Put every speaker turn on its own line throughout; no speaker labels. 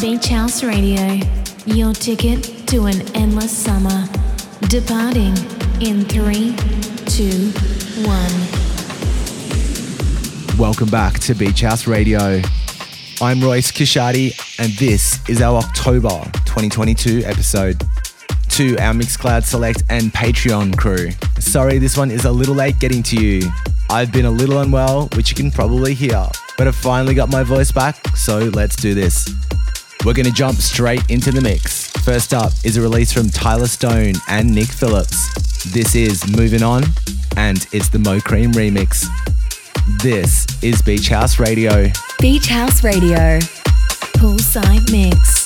Beach House Radio, your ticket to an endless summer. Departing in three, two, one.
Welcome back to Beach House Radio. I'm Royce Kishadi, and this is our October 2022 episode. To our Mixcloud Select and Patreon crew. Sorry, this one is a little late getting to you. I've been a little unwell, which you can probably hear, but I've finally got my voice back, so let's do this. We're going to jump straight into the mix. First up is a release from Tyler Stone and Nick Phillips. This is Moving On, and it's the Mo Cream remix. This is Beach House Radio.
Beach House Radio, poolside mix.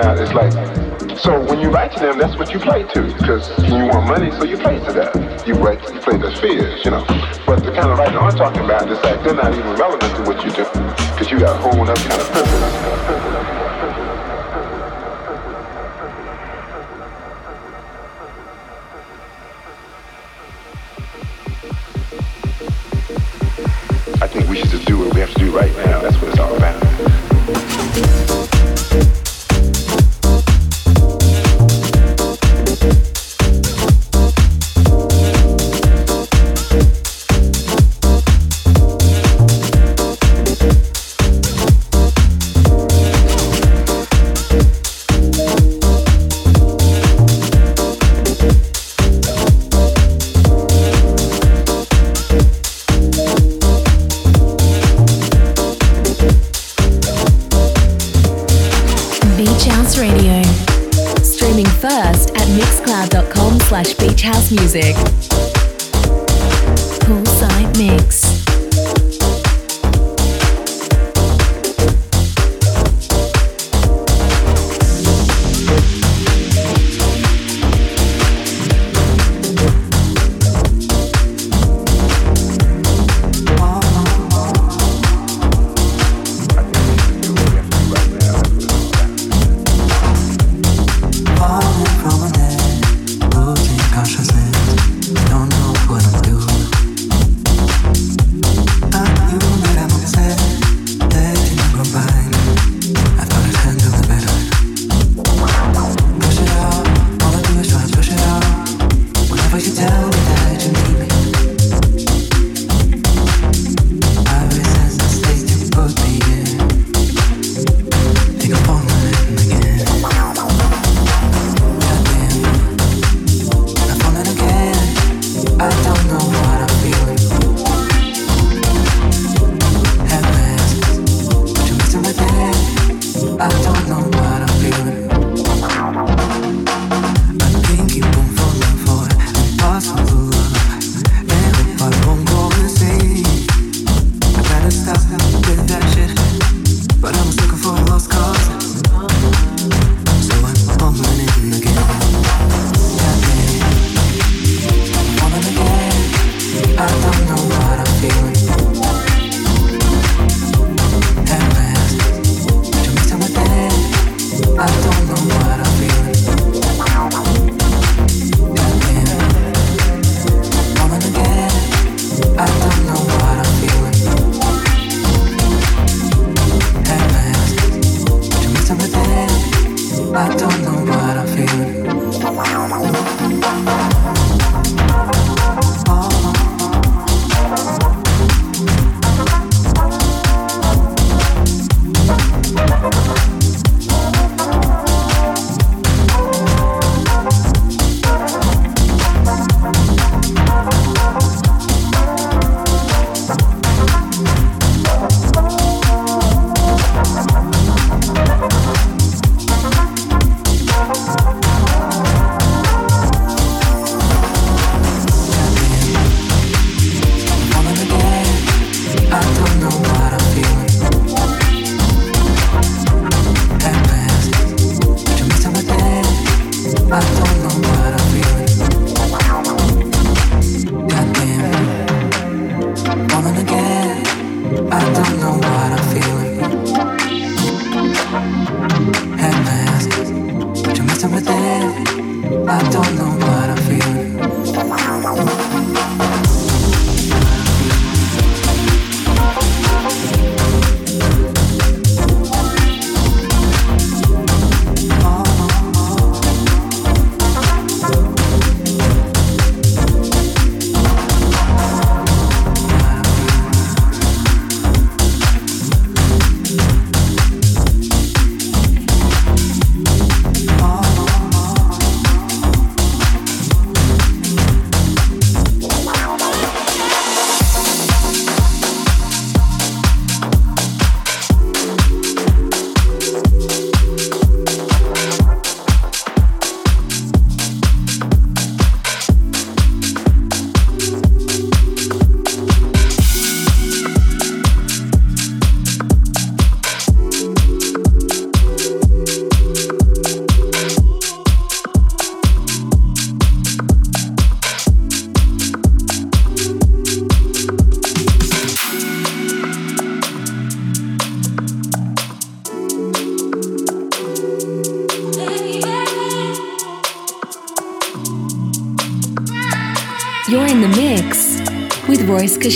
It's like, so when you write to them, that's what you play to, because you want money, so you play to that. You write, you play the fears, you know. But the kind of writing I'm talking about, is like they're not even relevant to what you do, because you got a whole other kind of purpose.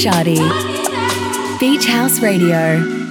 Kashadi. Beach House Radio.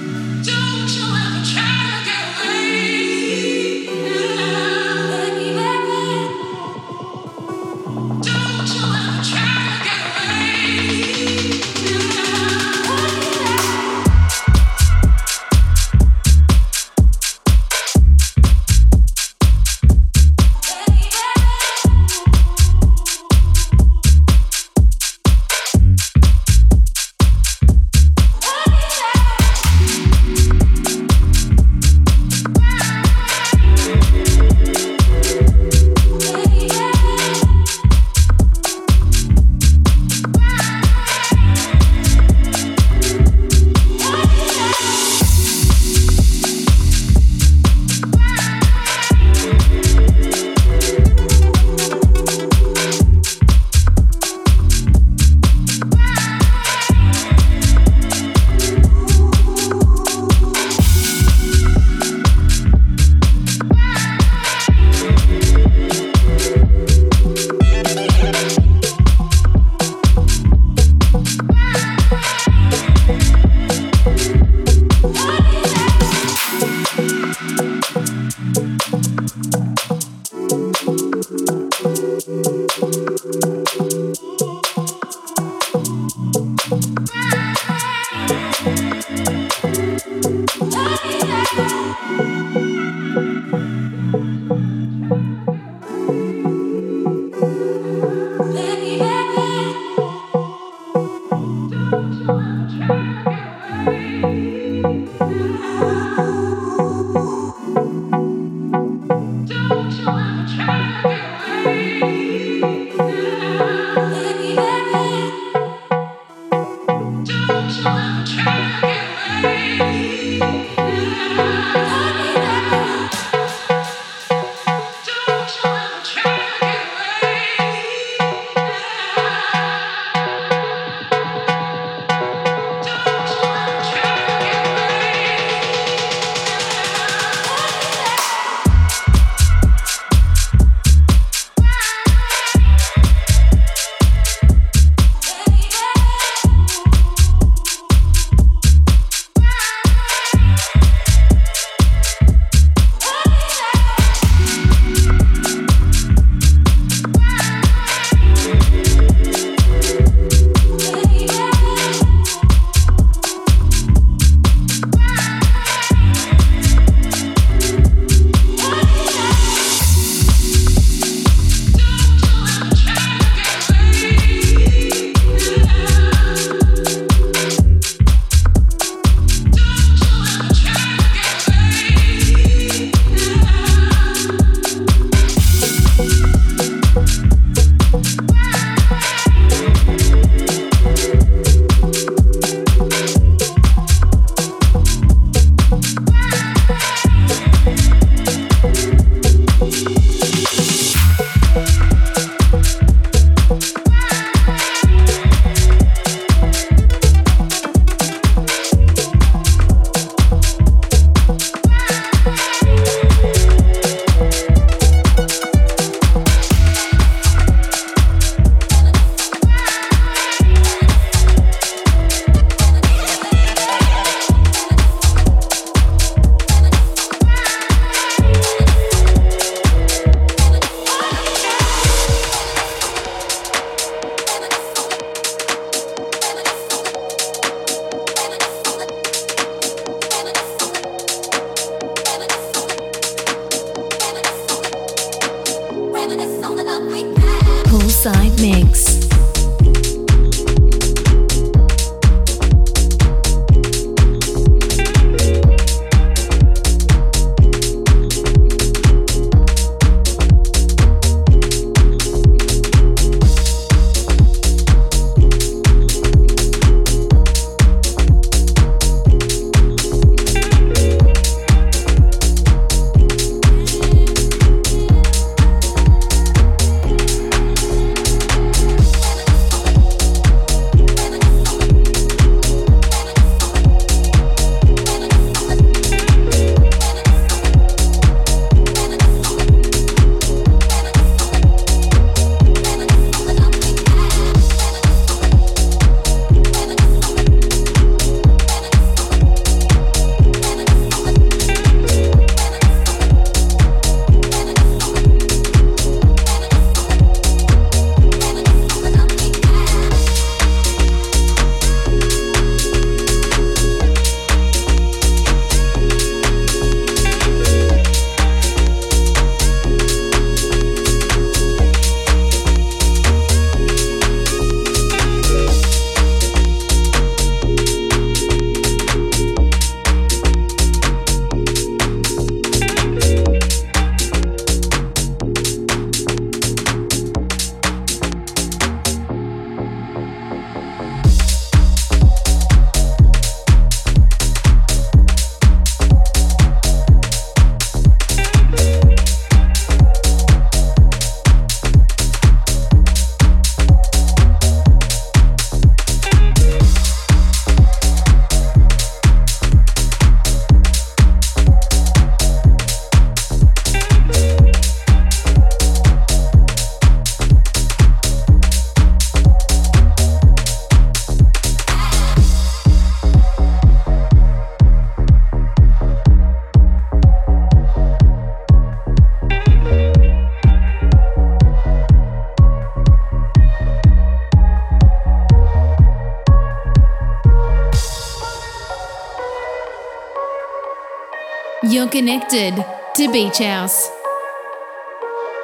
Connected to Beach House.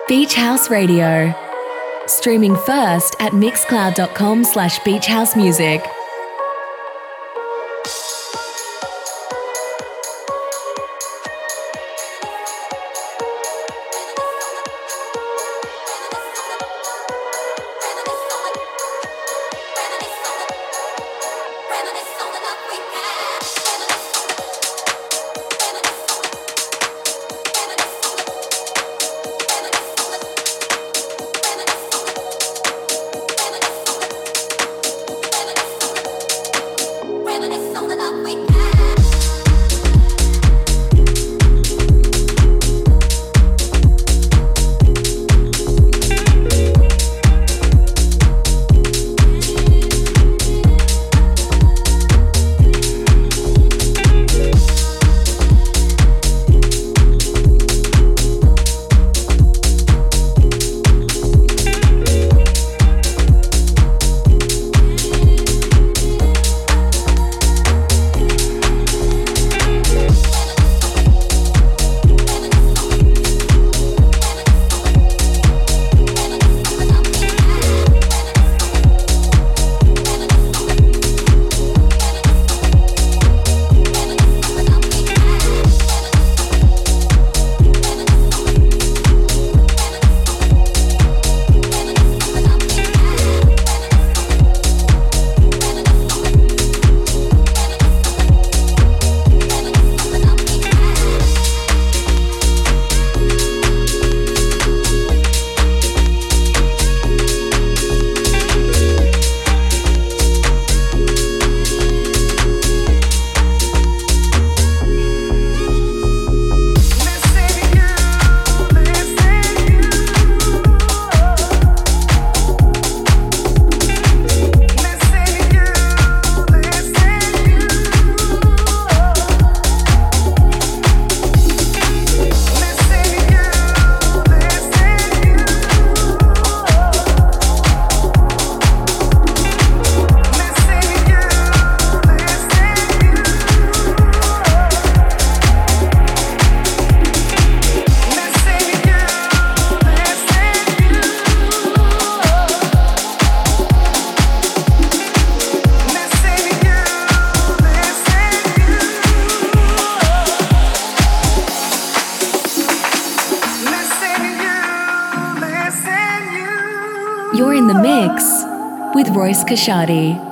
Beach House Radio. Streaming first at mixcloud.com slash beachhousemusic. Kashadi.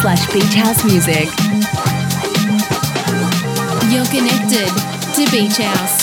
Slash beach house music.
You're connected to Beach House.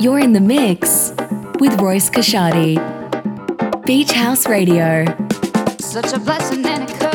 You're in the mix with Royce Kashadi. Beach House Radio.
Such a blessing and a curse.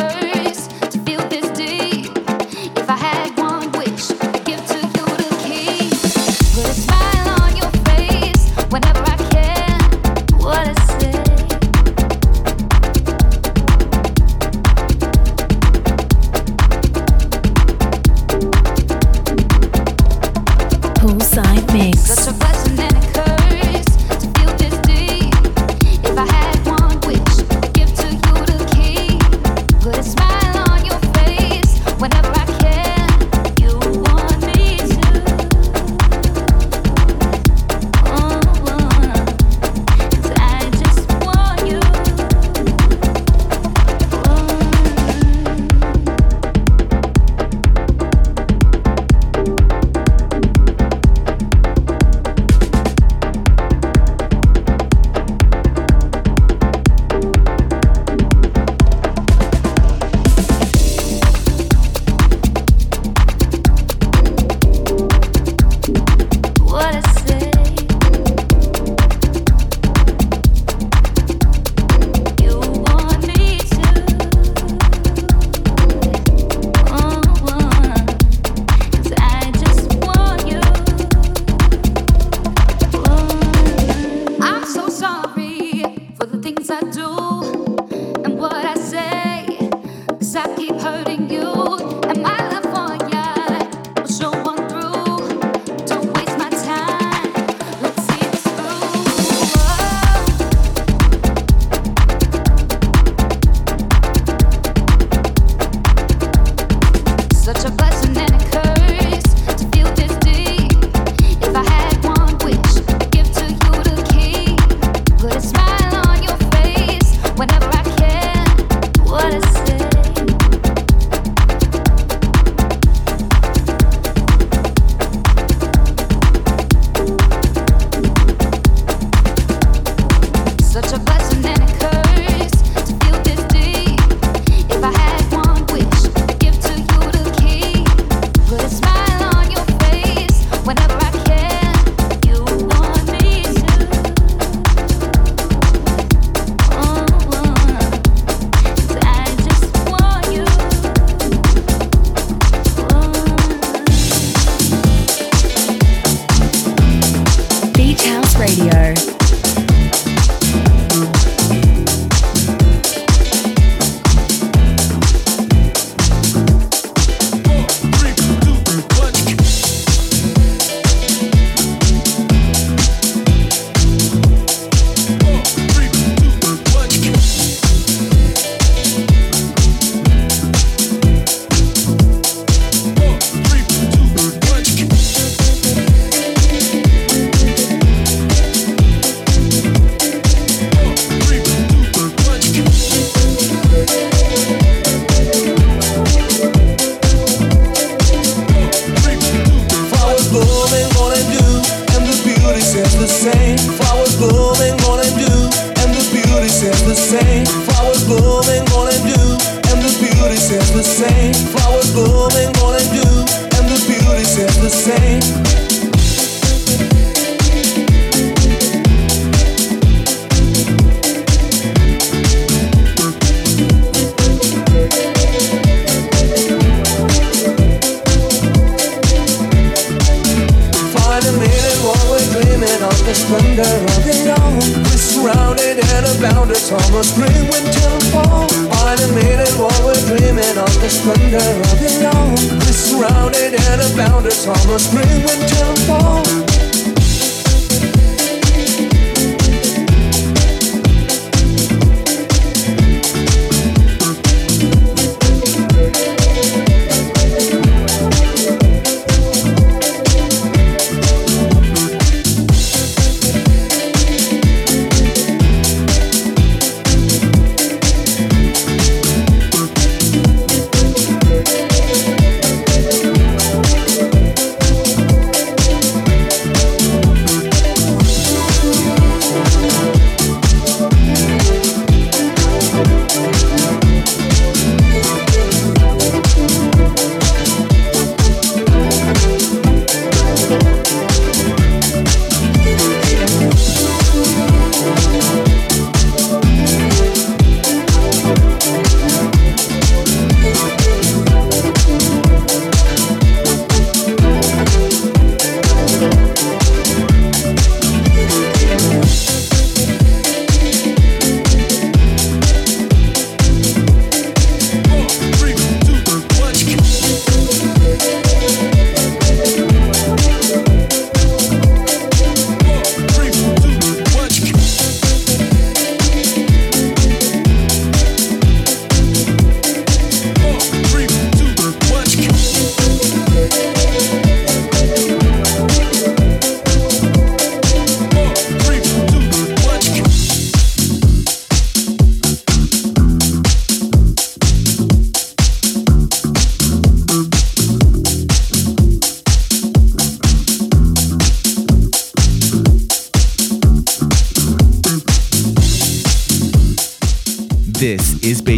the
minute while we're dreaming of the splendor of it all. We're surrounded and about us almost spring, winter, fall. By the minute while we're dreaming of the splendor of it all. We're surrounded and about us almost spring, winter, fall.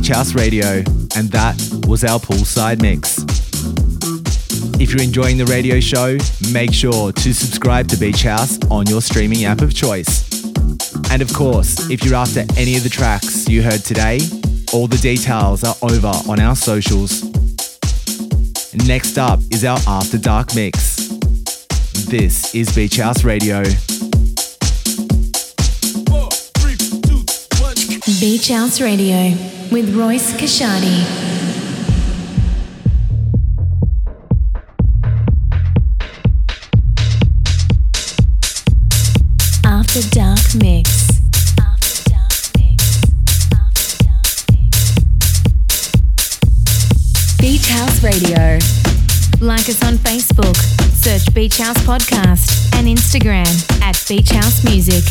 Beach House Radio, and that was our poolside mix. If you're enjoying the radio show, make sure to subscribe to Beach House on your streaming app of choice. And of course, if you're after any of the tracks you heard today, all the details are over on our socials. Next up is our After Dark mix. This is Beach House Radio.
Beach House Radio with Royce Kashadi. After Dark Mix.
Beach House Radio.
Like us on Facebook, search Beach House Podcast and Instagram at Beach House Music.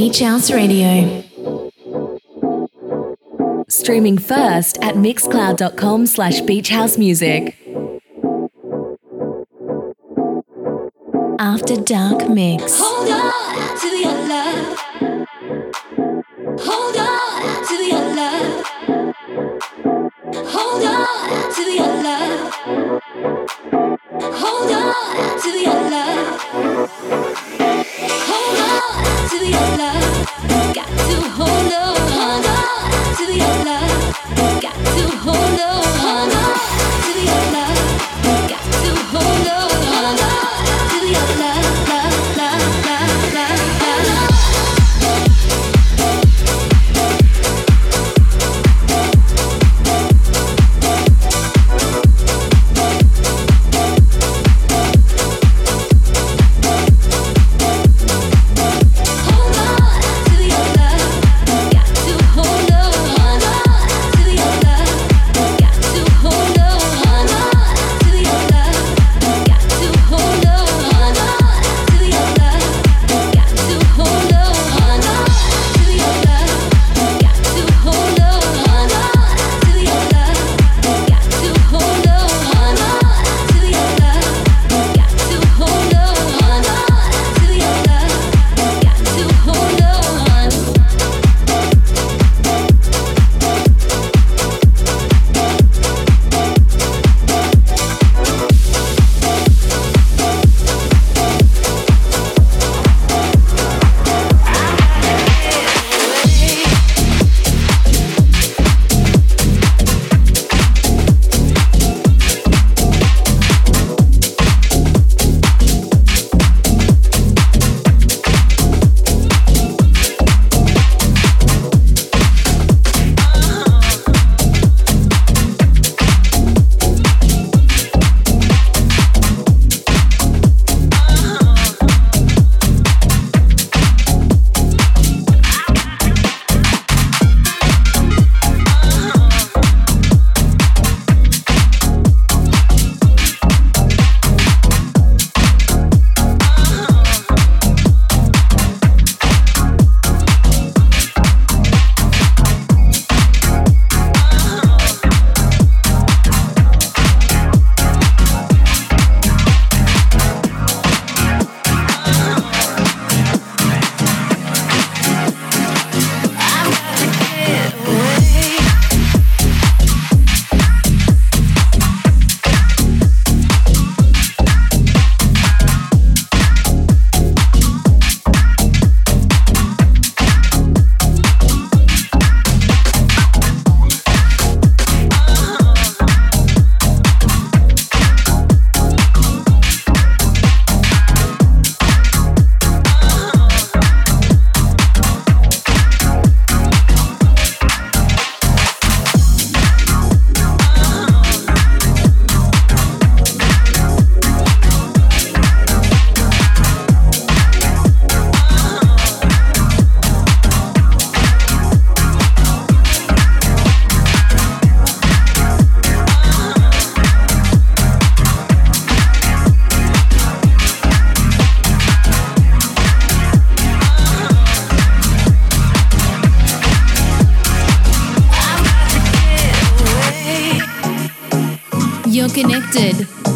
Beach House Radio.
Streaming first at mixcloud.com slash beachhousemusic.
After Dark Mix.
Hold on to your love. Hold on to your love. Hold on to your love. Hold on to your love.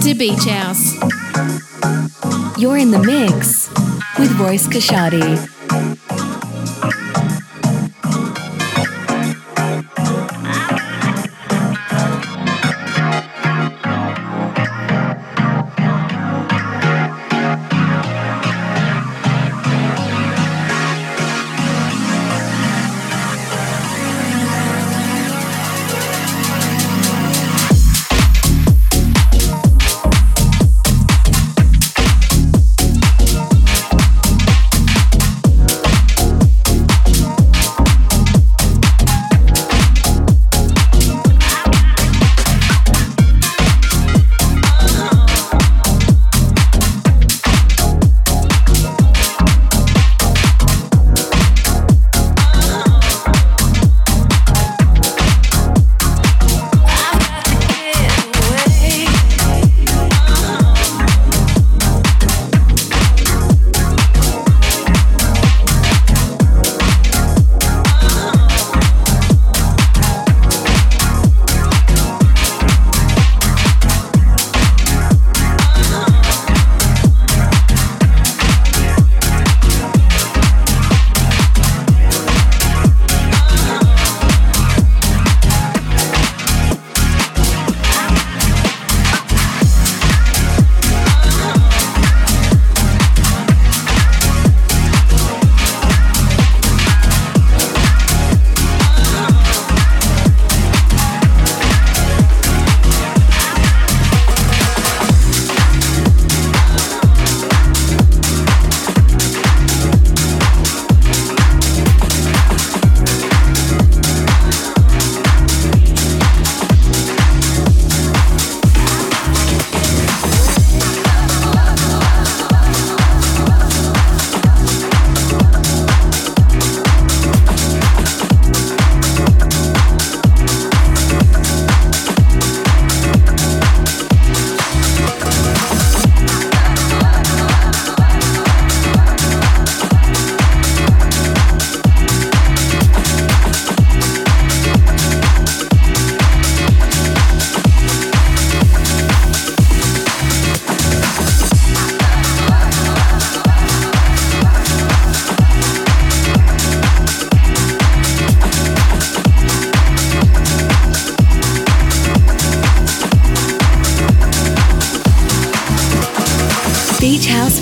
to
Beach House.
You're in the mix with Royce Kashadi.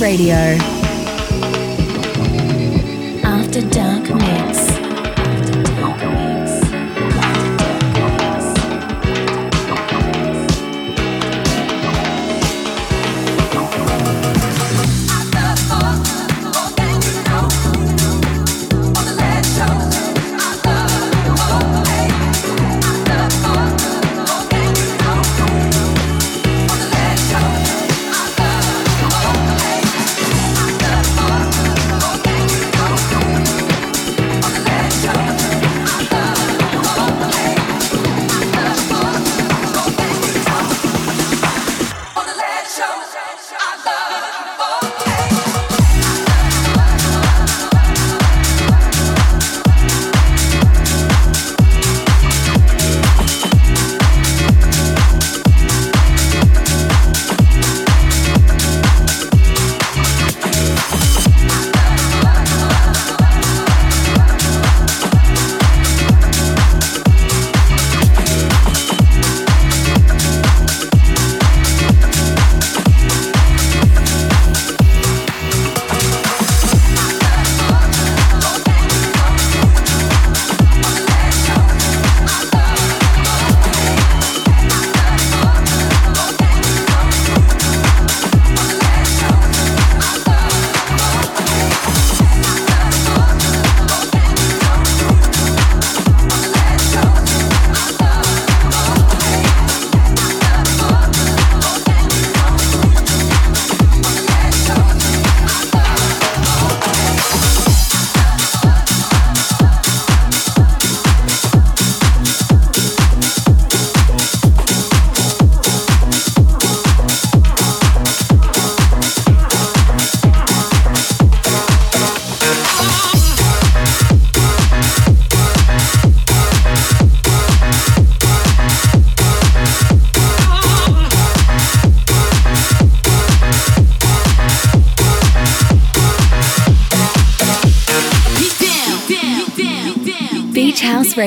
Radio.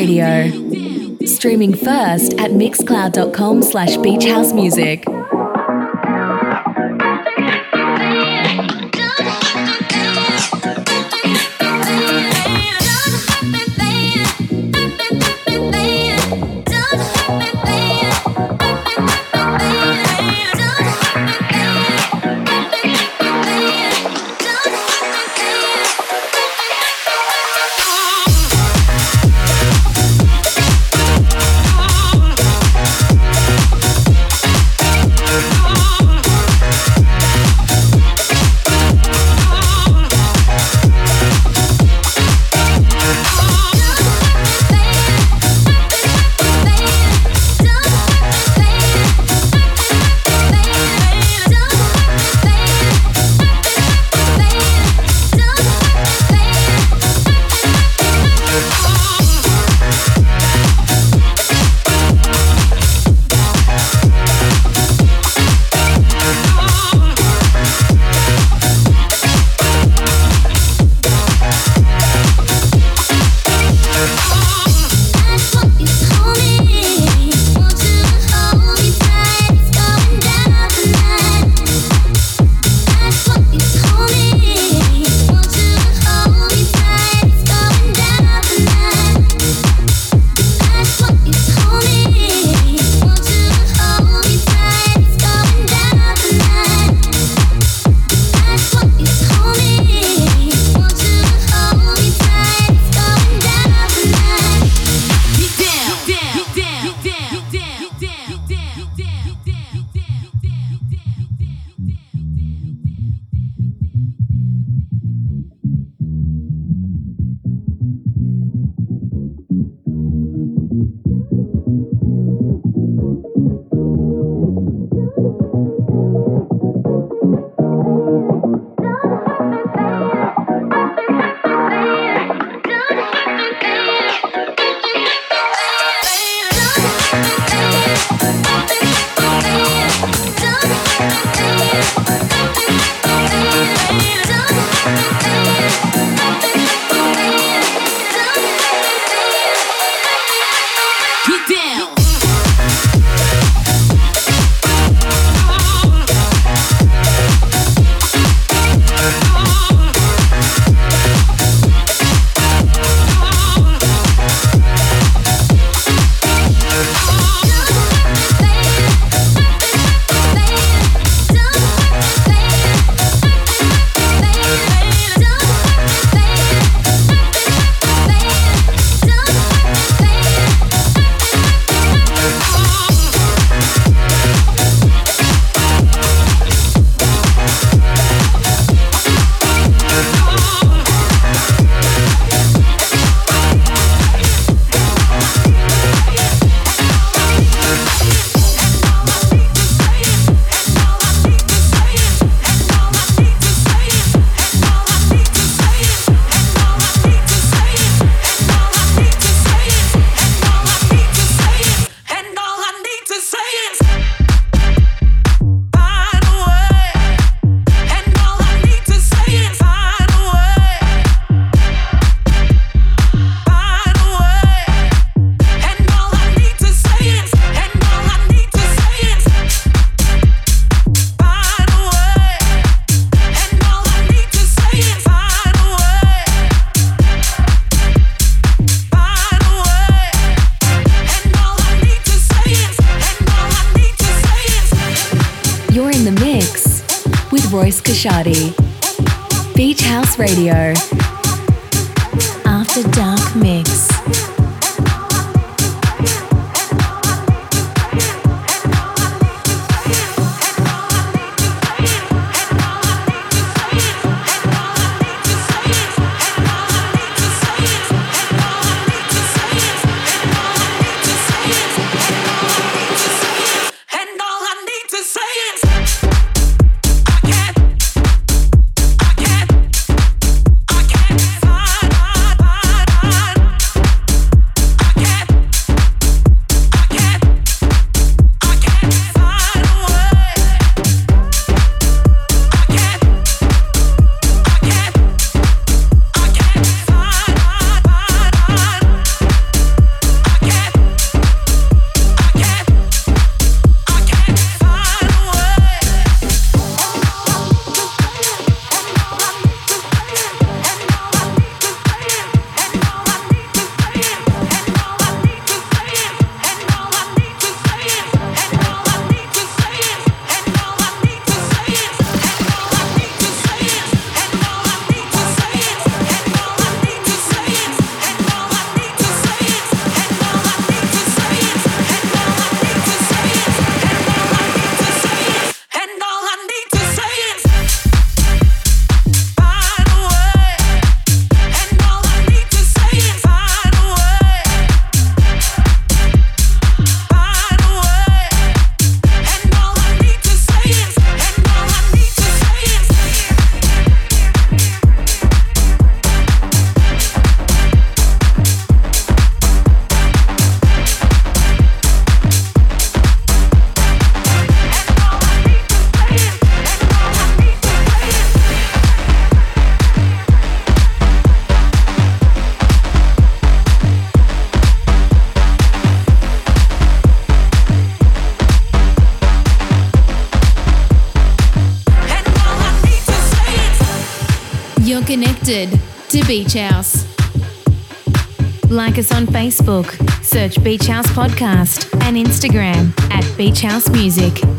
Radio. Streaming first at mixcloud.com slash beachhousemusic. Radio.
Facebook, search Beach House Podcast, and Instagram at Beach House Music.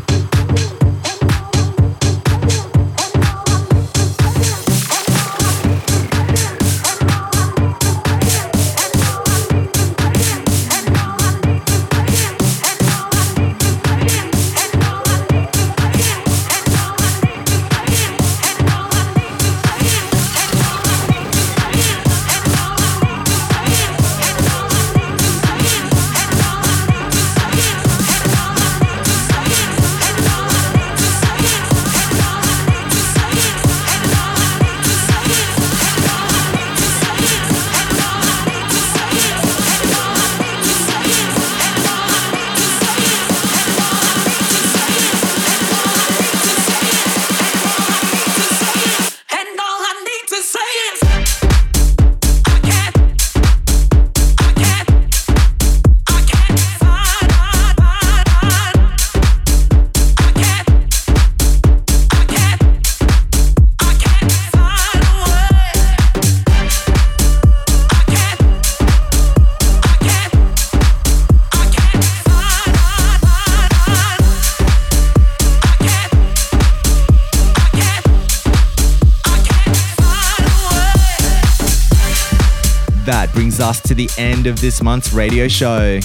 The end of this month's radio show.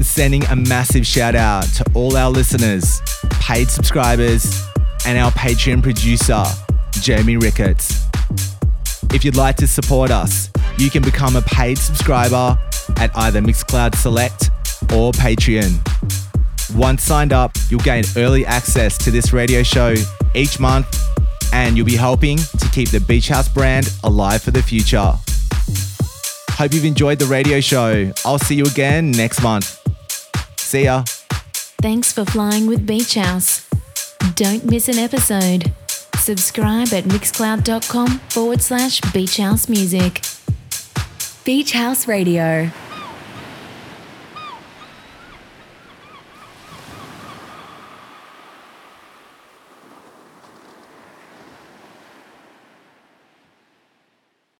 Sending a massive shout out to all our listeners, paid subscribers, and our Patreon producer, Jeremy Ricketts. If you'd like to support us, you can become a paid subscriber at either Mixcloud Select or Patreon. Once signed up, you'll gain early access to this radio show each month, and you'll be helping to keep the Beach House brand alive for the future. Hope you've enjoyed the radio show. I'll see you again next month. See ya.
Thanks for flying with Beach House. Don't miss an episode. Subscribe at mixcloud.com forward slash beach house music.
Beach House Radio.